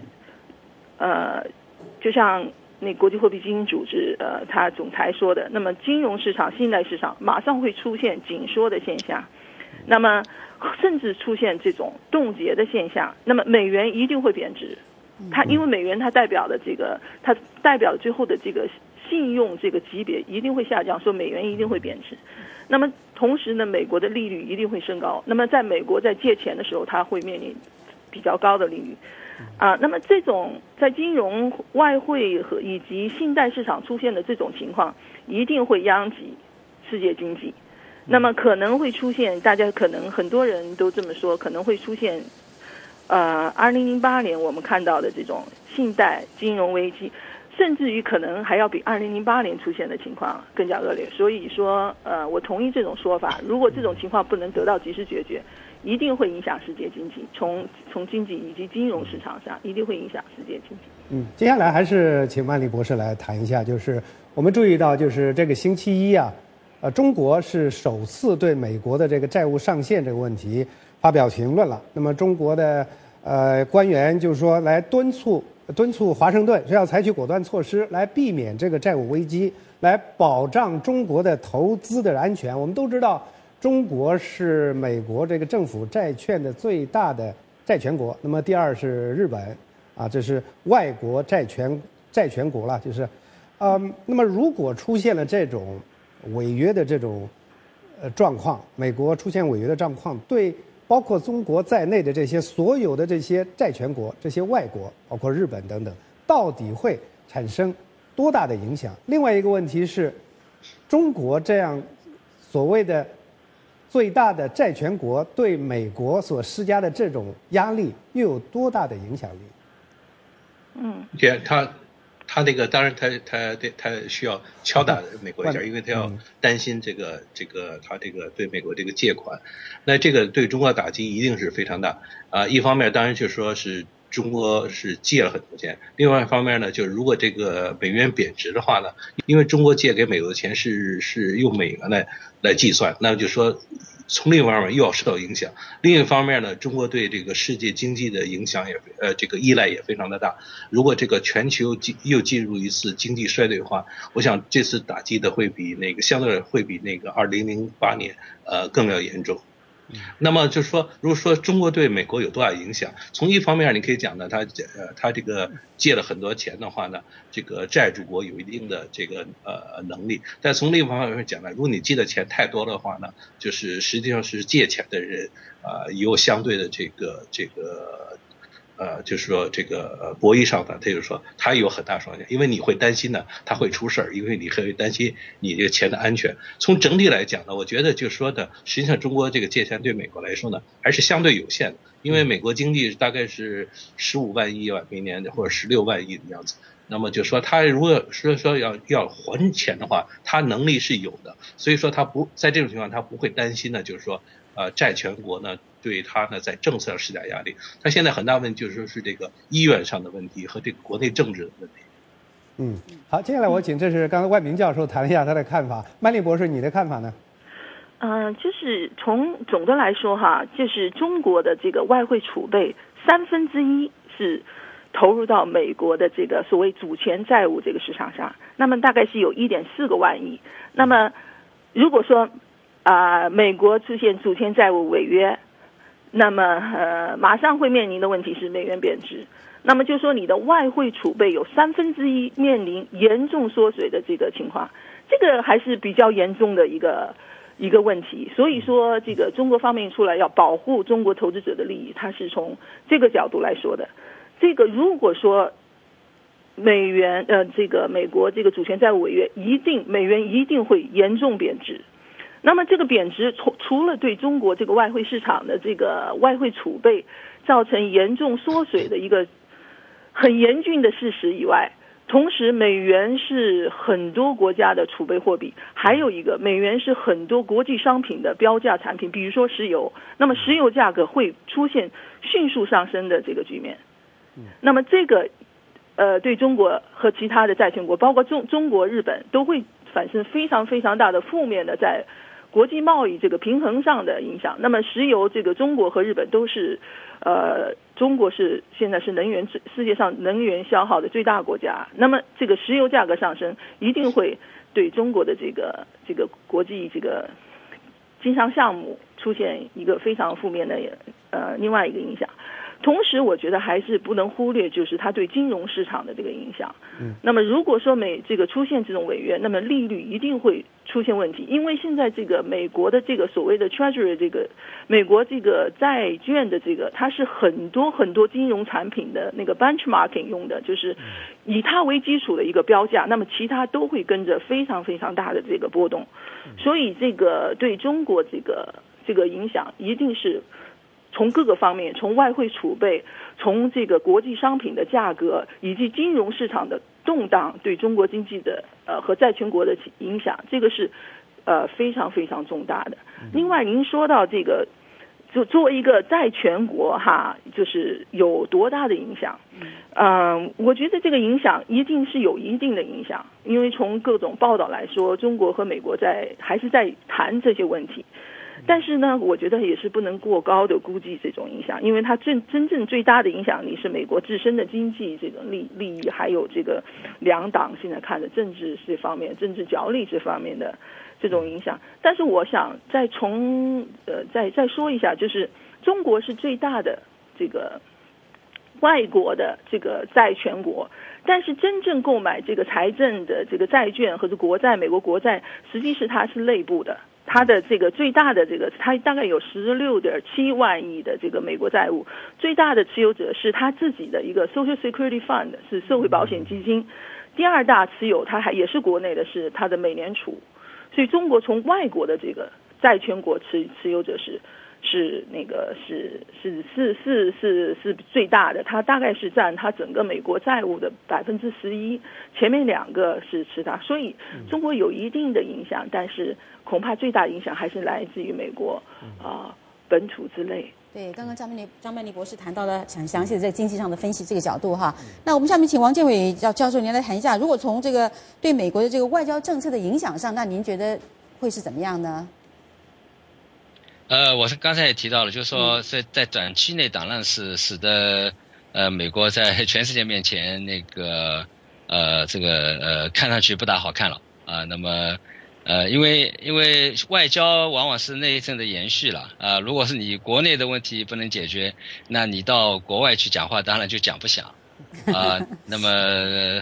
呃，就像。那国际货币基金组织呃，他总裁说的，那么金融市场、信贷市场马上会出现紧缩的现象，那么甚至出现这种冻结的现象，那么美元一定会贬值。它因为美元它代表的这个，它代表最后的这个信用这个级别一定会下降，说美元一定会贬值。那么同时呢，美国的利率一定会升高。那么在美国在借钱的时候，它会面临比较高的利率。啊，那么这种在金融、外汇和以及信贷市场出现的这种情况，一定会殃及世界经济。那么可能会出现，大家可能很多人都这么说，可能会出现，呃，二零零八年我们看到的这种信贷金融危机，甚至于可能还要比二零零八年出现的情况更加恶劣。所以说，呃，我同意这种说法。如果这种情况不能得到及时解决，一定会影响世界经济，从从经济以及金融市场上，一定会影响世界经济。嗯，接下来还是请曼丽博士来谈一下，就是我们注意到，就是这个星期一啊，呃，中国是首次对美国的这个债务上限这个问题发表评论了。那么中国的呃官员就是说，来敦促敦促华盛顿是要采取果断措施来避免这个债务危机，来保障中国的投资的安全。我们都知道。中国是美国这个政府债券的最大的债权国，那么第二是日本，啊，这是外国债权债权国了，就是，嗯，那么如果出现了这种违约的这种呃状况，美国出现违约的状况，对包括中国在内的这些所有的这些债权国、这些外国，包括日本等等，到底会产生多大的影响？另外一个问题是，中国这样所谓的。最大的债权国对美国所施加的这种压力又有多大的影响力？嗯，也他他那个当然他他他需要敲打美国一下，因为他要担心这个这个他这个对美国这个借款，那这个对中国打击一定是非常大啊。一方面当然就说是中国是借了很多钱，另外一方面呢，就是如果这个美元贬值的话呢，因为中国借给美国的钱是是用美元来来计算，那就说。从另一方面又要受到影响，另一方面呢，中国对这个世界经济的影响也呃这个依赖也非常的大。如果这个全球进又进入一次经济衰退的话，我想这次打击的会比那个相对会比那个二零零八年呃更要严重。那么就是说，如果说中国对美国有多大影响，从一方面你可以讲呢，他呃他这个借了很多钱的话呢，这个债主国有一定的这个呃能力，但从另一方面讲呢，如果你借的钱太多的话呢，就是实际上是借钱的人啊也有相对的这个这个。呃，就是说这个呃博弈上呢，他就说他有很大双向，因为你会担心呢，他会出事儿，因为你会担心你这个钱的安全。从整体来讲呢，我觉得就说的，实际上中国这个借钱对美国来说呢，还是相对有限的，因为美国经济大概是十五万亿吧，明年或者十六万亿的样子。那么就说他如果说说要要还钱的话，他能力是有的，所以说他不在这种情况，他不会担心呢，就是说呃债权国呢。对他呢，在政策上施加压力。他现在很大问题就是说是这个医院上的问题和这个国内政治的问题。嗯，好，接下来我请这是刚才万明教授谈了一下他的看法。曼丽博士，你的看法呢？嗯，就是从总的来说哈，就是中国的这个外汇储备三分之一是投入到美国的这个所谓主权债务这个市场上，那么大概是有一点四个万亿。那么如果说啊，美国出现主权债务违约，那么，呃，马上会面临的问题是美元贬值。那么就说你的外汇储备有三分之一面临严重缩水的这个情况，这个还是比较严重的一个一个问题。所以说，这个中国方面出来要保护中国投资者的利益，它是从这个角度来说的。这个如果说美元，呃，这个美国这个主权债务违约，一定美元一定会严重贬值。那么这个贬值除除了对中国这个外汇市场的这个外汇储备造成严重缩水的一个很严峻的事实以外，同时美元是很多国家的储备货币，还有一个美元是很多国际商品的标价产品，比如说石油，那么石油价格会出现迅速上升的这个局面。那么这个呃对中国和其他的债权国，包括中中国、日本都会产生非常非常大的负面的在。国际贸易这个平衡上的影响。那么石油这个中国和日本都是，呃，中国是现在是能源世界上能源消耗的最大国家。那么这个石油价格上升一定会对中国的这个这个国际这个经商项目出现一个非常负面的呃另外一个影响。同时，我觉得还是不能忽略，就是它对金融市场的这个影响。嗯，那么如果说美这个出现这种违约，那么利率一定会出现问题，因为现在这个美国的这个所谓的 Treasury 这个美国这个债券的这个，它是很多很多金融产品的那个 benchmarking 用的，就是以它为基础的一个标价，那么其他都会跟着非常非常大的这个波动，所以这个对中国这个这个影响一定是。从各个方面，从外汇储备，从这个国际商品的价格，以及金融市场的动荡，对中国经济的呃和债权国的影响，这个是呃非常非常重大的。另外，您说到这个，就作为一个债权国哈，就是有多大的影响？嗯，我觉得这个影响一定是有一定的影响，因为从各种报道来说，中国和美国在还是在谈这些问题。但是呢，我觉得也是不能过高的估计这种影响，因为它真真正最大的影响力是美国自身的经济这种利利益，还有这个两党现在看的政治这方面、政治角力这方面的这种影响。但是我想再从呃再再说一下，就是中国是最大的这个外国的这个债权国，但是真正购买这个财政的这个债券或者国债，美国国债实际是它是内部的。它的这个最大的这个，它大概有十六点七万亿的这个美国债务，最大的持有者是他自己的一个 Social Security Fund，是社会保险基金。第二大持有，它还也是国内的，是它的美联储。所以中国从外国的这个债权国持持有者是是那个是是是是是是最大的，它大概是占它整个美国债务的百分之十一，前面两个是持它，所以中国有一定的影响，但是。恐怕最大影响还是来自于美国啊本土之内。对，刚刚张曼丽张曼丽博士谈到了很详细的在经济上的分析这个角度哈。那我们下面请王建伟教教授您来谈一下，如果从这个对美国的这个外交政策的影响上，那您觉得会是怎么样呢？呃，我是刚才也提到了，就是说在在短期内，当然是使得呃美国在全世界面前那个呃这个呃看上去不大好看了啊。那么。呃，因为因为外交往往是内政的延续了啊。如果是你国内的问题不能解决，那你到国外去讲话，当然就讲不响啊。那么，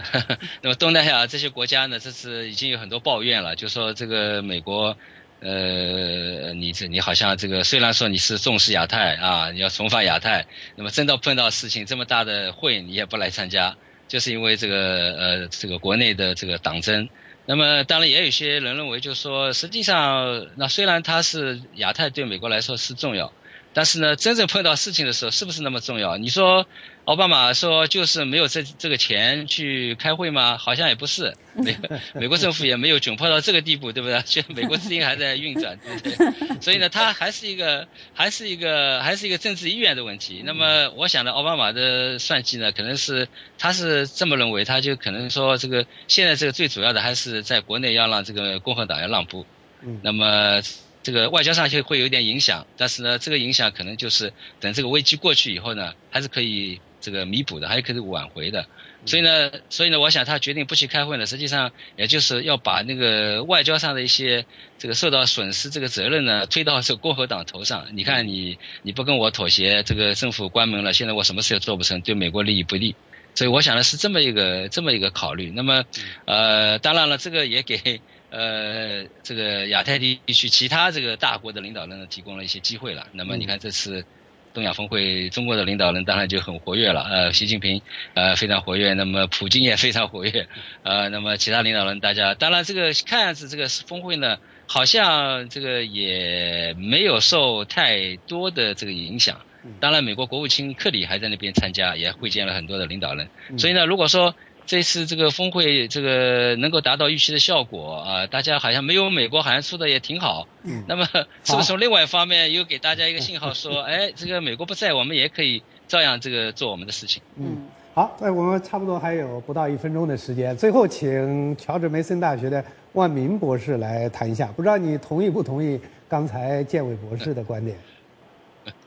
那么东南亚这些国家呢，这次已经有很多抱怨了，就说这个美国，呃，你这你好像这个虽然说你是重视亚太啊，你要重返亚太，那么真的碰到事情这么大的会，你也不来参加，就是因为这个呃这个国内的这个党争。那么，当然也有些人认为，就是说，实际上，那虽然它是亚太对美国来说是重要。但是呢，真正碰到事情的时候，是不是那么重要？你说奥巴马说就是没有这这个钱去开会吗？好像也不是，美美国政府也没有窘迫到这个地步，对不对？就美国资金还在运转，对不对？所以呢，它还是一个还是一个还是一个政治意愿的问题。那么，我想呢，奥巴马的算计呢，可能是他是这么认为，他就可能说这个现在这个最主要的还是在国内要让这个共和党要让步。嗯，那么。这个外交上就会有点影响，但是呢，这个影响可能就是等这个危机过去以后呢，还是可以这个弥补的，还是可以挽回的。所以呢，所以呢，我想他决定不去开会呢，实际上也就是要把那个外交上的一些这个受到损失这个责任呢，推到这共和党头上。你看，你你不跟我妥协，这个政府关门了，现在我什么事也做不成，对美国利益不利。所以我想的是这么一个这么一个考虑。那么，呃，当然了，这个也给。呃，这个亚太地区其他这个大国的领导人呢，提供了一些机会了。那么你看这次东亚峰会，中国的领导人当然就很活跃了。呃，习近平呃非常活跃，那么普京也非常活跃。呃，那么其他领导人大家，当然这个看样子这个峰会呢，好像这个也没有受太多的这个影响。当然，美国国务卿克里还在那边参加，也会见了很多的领导人。所以呢，如果说。这次这个峰会，这个能够达到预期的效果啊，大家好像没有美国好像出的也挺好。嗯，那么 是不是从另外一方面又给大家一个信号，说，哎，这个美国不在，我们也可以照样这个做我们的事情？嗯，好，那我们差不多还有不到一分钟的时间，最后请乔治梅森大学的万明博士来谈一下，不知道你同意不同意刚才建伟博士的观点？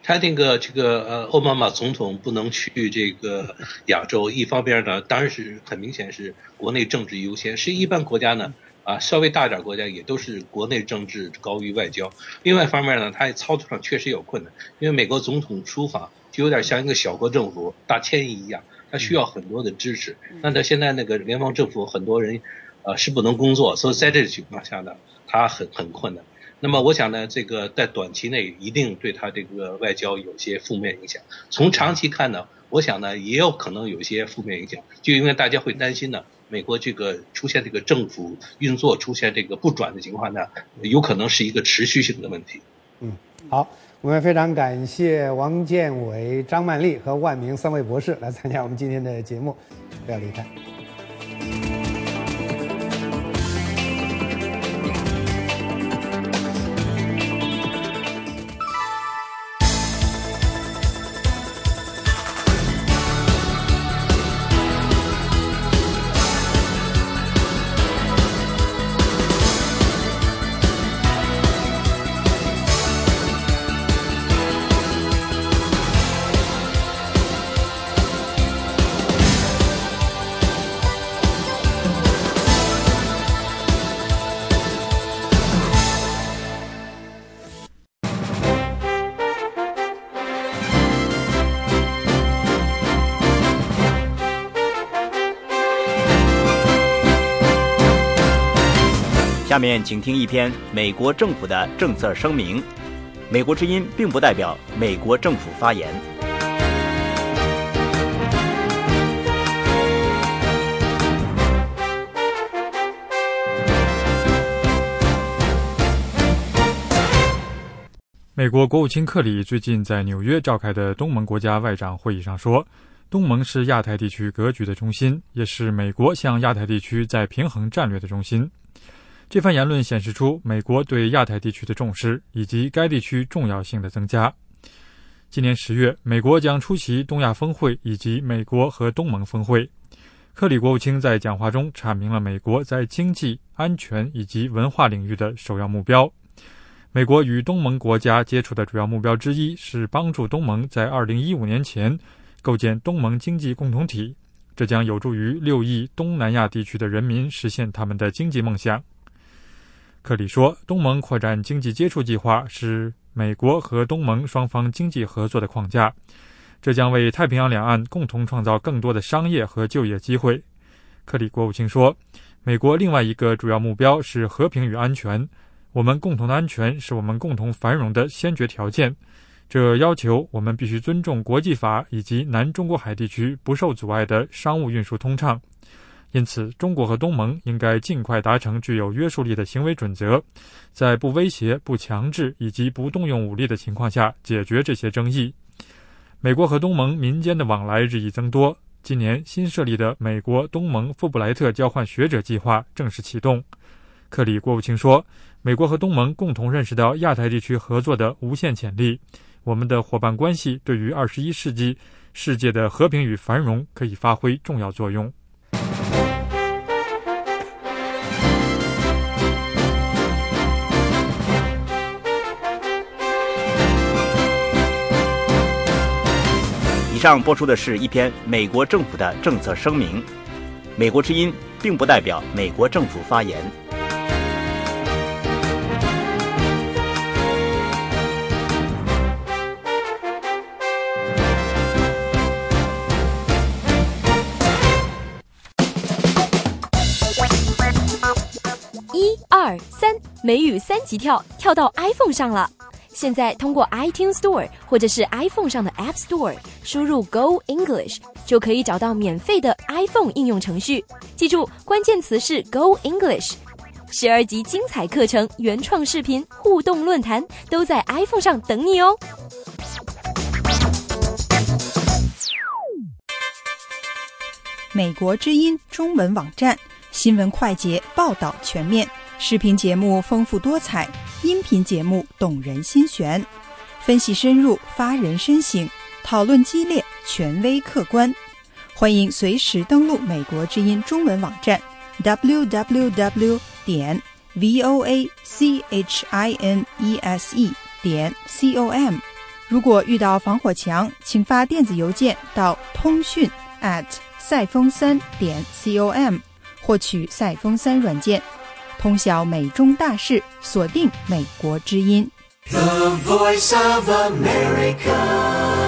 他那个这个呃，奥巴马总统不能去这个亚洲，一方面呢，当然是很明显是国内政治优先，是一般国家呢啊，稍微大点国家也都是国内政治高于外交。另外一方面呢，他操作上确实有困难，因为美国总统出访就有点像一个小国政府大迁移一样，他需要很多的支持。那他现在那个联邦政府很多人呃是不能工作，所以在这个情况下呢，他很很困难。那么我想呢，这个在短期内一定对他这个外交有些负面影响。从长期看呢，我想呢也有可能有一些负面影响，就因为大家会担心呢，美国这个出现这个政府运作出现这个不转的情况呢，有可能是一个持续性的问题。嗯，好，我们非常感谢王建伟、张曼丽和万明三位博士来参加我们今天的节目，不要离开。下面请听一篇美国政府的政策声明。美国之音并不代表美国政府发言。美国国务卿克里最近在纽约召开的东盟国家外长会议上说，东盟是亚太地区格局的中心，也是美国向亚太地区在平衡战略的中心。这番言论显示出美国对亚太地区的重视以及该地区重要性的增加。今年十月，美国将出席东亚峰会以及美国和东盟峰会。克里国务卿在讲话中阐明了美国在经济、安全以及文化领域的首要目标。美国与东盟国家接触的主要目标之一是帮助东盟在2015年前构建东盟经济共同体，这将有助于六亿东南亚地区的人民实现他们的经济梦想。克里说，东盟扩展经济接触计划是美国和东盟双方经济合作的框架，这将为太平洋两岸共同创造更多的商业和就业机会。克里国务卿说，美国另外一个主要目标是和平与安全。我们共同的安全是我们共同繁荣的先决条件，这要求我们必须尊重国际法以及南中国海地区不受阻碍的商务运输通畅。因此，中国和东盟应该尽快达成具有约束力的行为准则，在不威胁、不强制以及不动用武力的情况下解决这些争议。美国和东盟民间的往来日益增多，今年新设立的美国东盟富布莱特交换学者计划正式启动。克里国务卿说。美国和东盟共同认识到亚太地区合作的无限潜力，我们的伙伴关系对于二十一世纪世界的和平与繁荣可以发挥重要作用。以上播出的是一篇美国政府的政策声明，美国之音并不代表美国政府发言。一二三美语三级跳跳到 iPhone 上了，现在通过 iTunes Store 或者是 iPhone 上的 App Store 输入 Go English 就可以找到免费的 iPhone 应用程序。记住，关键词是 Go English。十二集精彩课程、原创视频、互动论坛都在 iPhone 上等你哦。美国之音中文网站新闻快捷，报道全面。视频节目丰富多彩，音频节目动人心弦，分析深入，发人深省，讨论激烈，权威客观。欢迎随时登录美国之音中文网站 www 点 voa c h i n e s e 点 com。如果遇到防火墙，请发电子邮件到通讯 at 赛风三点 com，获取赛风三软件，通晓美中大事，锁定美国之音。The voice of America.